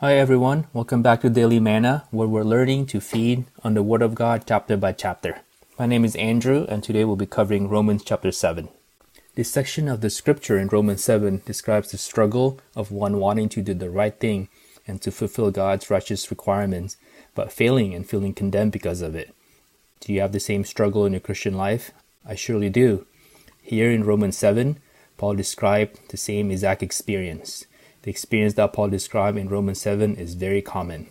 Hi everyone, welcome back to Daily Manna, where we're learning to feed on the Word of God chapter by chapter. My name is Andrew, and today we'll be covering Romans chapter 7. This section of the scripture in Romans 7 describes the struggle of one wanting to do the right thing and to fulfill God's righteous requirements, but failing and feeling condemned because of it. Do you have the same struggle in your Christian life? I surely do. Here in Romans 7, Paul described the same exact experience. The experience that Paul described in Romans 7 is very common.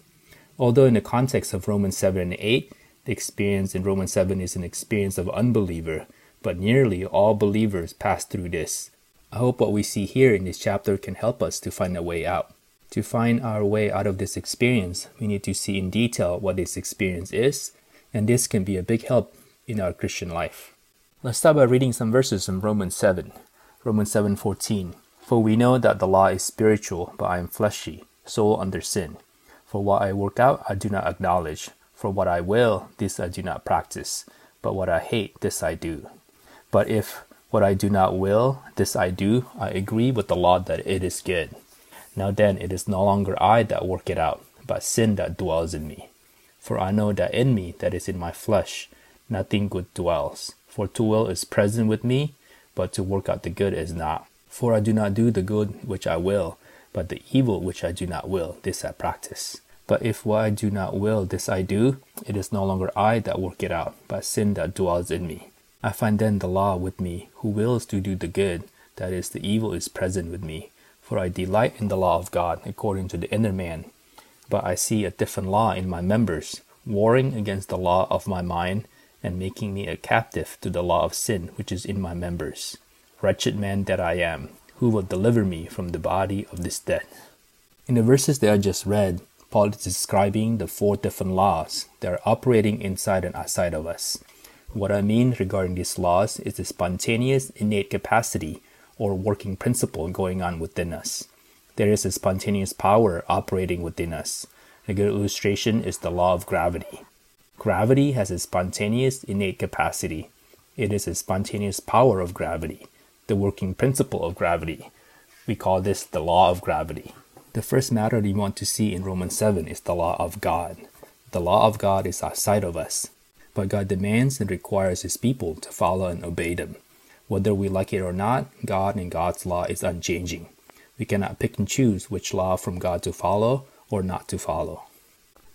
Although in the context of Romans 7 and 8, the experience in Romans 7 is an experience of unbeliever, but nearly all believers pass through this. I hope what we see here in this chapter can help us to find a way out. To find our way out of this experience, we need to see in detail what this experience is, and this can be a big help in our Christian life. Let's start by reading some verses from Romans 7. Romans 7:14 for we know that the law is spiritual, but I am fleshy, soul under sin. For what I work out, I do not acknowledge. For what I will, this I do not practice. But what I hate, this I do. But if what I do not will, this I do, I agree with the law that it is good. Now then, it is no longer I that work it out, but sin that dwells in me. For I know that in me, that is in my flesh, nothing good dwells. For to will is present with me, but to work out the good is not. For I do not do the good which I will, but the evil which I do not will, this I practice. But if what I do not will, this I do, it is no longer I that work it out, but sin that dwells in me. I find then the law with me, who wills to do the good, that is, the evil is present with me. For I delight in the law of God according to the inner man. But I see a different law in my members, warring against the law of my mind, and making me a captive to the law of sin which is in my members. Wretched man that I am, who will deliver me from the body of this death? In the verses that I just read, Paul is describing the four different laws that are operating inside and outside of us. What I mean regarding these laws is the spontaneous innate capacity or working principle going on within us. There is a spontaneous power operating within us. A good illustration is the law of gravity. Gravity has a spontaneous innate capacity. It is a spontaneous power of gravity the working principle of gravity. We call this the law of gravity. The first matter we want to see in Romans 7 is the law of God. The law of God is outside of us, but God demands and requires His people to follow and obey them. Whether we like it or not, God and God's law is unchanging. We cannot pick and choose which law from God to follow or not to follow.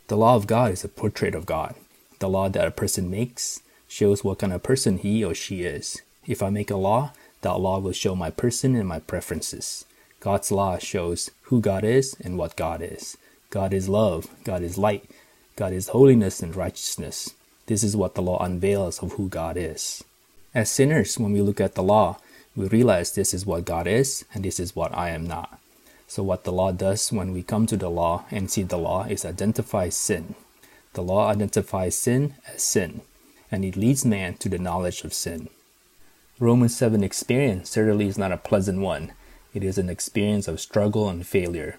The law of God is a portrait of God. The law that a person makes shows what kind of person he or she is. If I make a law, that law will show my person and my preferences. God's law shows who God is and what God is. God is love, God is light, God is holiness and righteousness. This is what the law unveils of who God is. As sinners, when we look at the law, we realize this is what God is and this is what I am not. So, what the law does when we come to the law and see the law is identify sin. The law identifies sin as sin, and it leads man to the knowledge of sin. Romans 7 experience certainly is not a pleasant one. It is an experience of struggle and failure.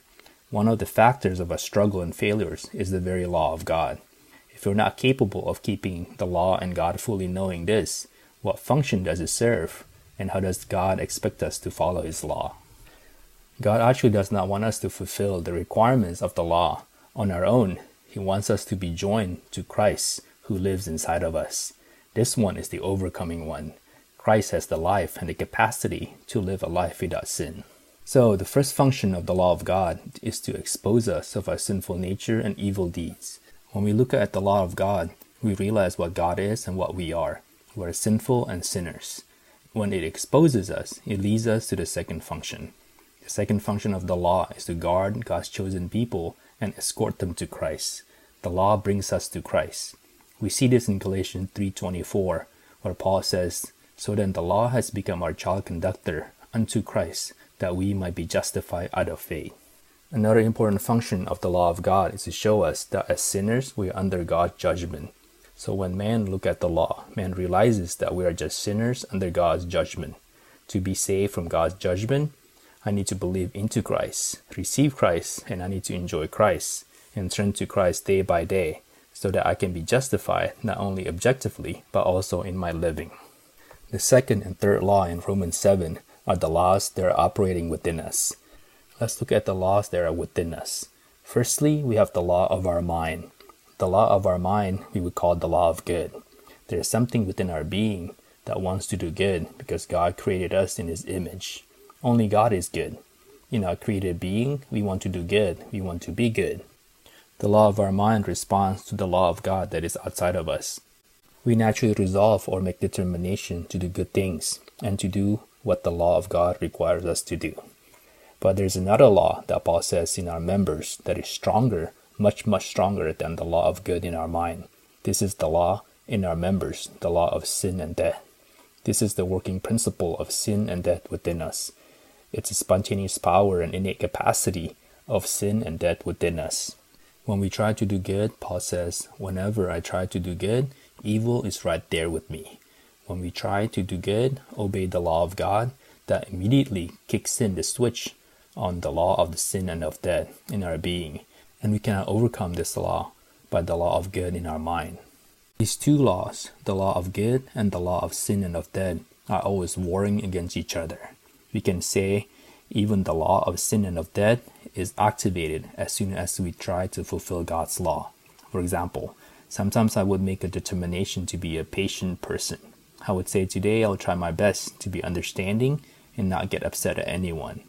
One of the factors of our struggle and failures is the very law of God. If we're not capable of keeping the law and God fully knowing this, what function does it serve? And how does God expect us to follow His law? God actually does not want us to fulfill the requirements of the law on our own. He wants us to be joined to Christ who lives inside of us. This one is the overcoming one. Christ has the life and the capacity to live a life without sin. So, the first function of the law of God is to expose us of our sinful nature and evil deeds. When we look at the law of God, we realize what God is and what we are. We're sinful and sinners. When it exposes us, it leads us to the second function. The second function of the law is to guard God's chosen people and escort them to Christ. The law brings us to Christ. We see this in Galatians 3:24, where Paul says, so then the law has become our child conductor unto Christ, that we might be justified out of faith. Another important function of the law of God is to show us that as sinners we are under God's judgment. So when man look at the law, man realizes that we are just sinners under God's judgment. To be saved from God's judgment, I need to believe into Christ, receive Christ, and I need to enjoy Christ and turn to Christ day by day so that I can be justified not only objectively but also in my living. The second and third law in Romans 7 are the laws that are operating within us. Let's look at the laws that are within us. Firstly, we have the law of our mind. The law of our mind we would call the law of good. There is something within our being that wants to do good because God created us in His image. Only God is good. In our created being, we want to do good, we want to be good. The law of our mind responds to the law of God that is outside of us. We naturally resolve or make determination to do good things and to do what the law of God requires us to do. But there's another law that Paul says in our members that is stronger much, much stronger than the law of good in our mind. This is the law in our members, the law of sin and death. This is the working principle of sin and death within us. It's a spontaneous power and innate capacity of sin and death within us. When we try to do good, Paul says, whenever I try to do good, evil is right there with me. When we try to do good, obey the law of God, that immediately kicks in the switch on the law of the sin and of death in our being and we cannot overcome this law by the law of good in our mind. These two laws, the law of good and the law of sin and of death, are always warring against each other. We can say even the law of sin and of death is activated as soon as we try to fulfill God's law. For example, sometimes I would make a determination to be a patient person. I would say today I'll try my best to be understanding and not get upset at anyone.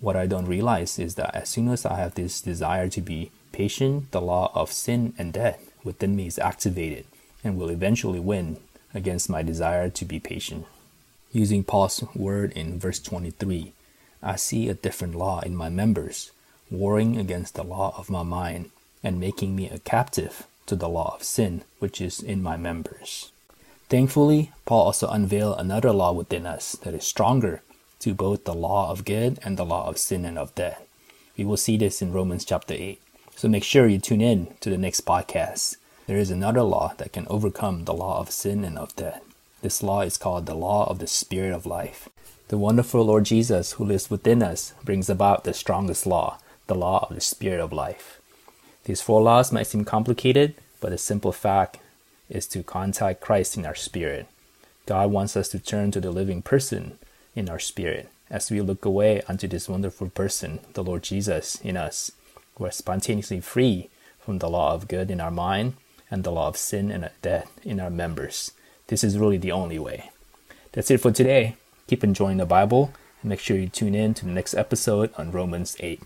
What I don't realize is that as soon as I have this desire to be patient, the law of sin and death within me is activated and will eventually win against my desire to be patient. Using Paul's word in verse 23, I see a different law in my members, warring against the law of my mind and making me a captive to the law of sin which is in my members. Thankfully, Paul also unveiled another law within us that is stronger to both the law of good and the law of sin and of death. We will see this in Romans chapter 8. So make sure you tune in to the next podcast. There is another law that can overcome the law of sin and of death. This law is called the law of the Spirit of life. The wonderful Lord Jesus who lives within us brings about the strongest law, the law of the Spirit of life. These four laws might seem complicated, but the simple fact is to contact Christ in our spirit. God wants us to turn to the living person in our spirit as we look away unto this wonderful person, the Lord Jesus, in us. We're spontaneously free from the law of good in our mind and the law of sin and death in our members. This is really the only way. That's it for today. Keep enjoying the Bible and make sure you tune in to the next episode on Romans 8.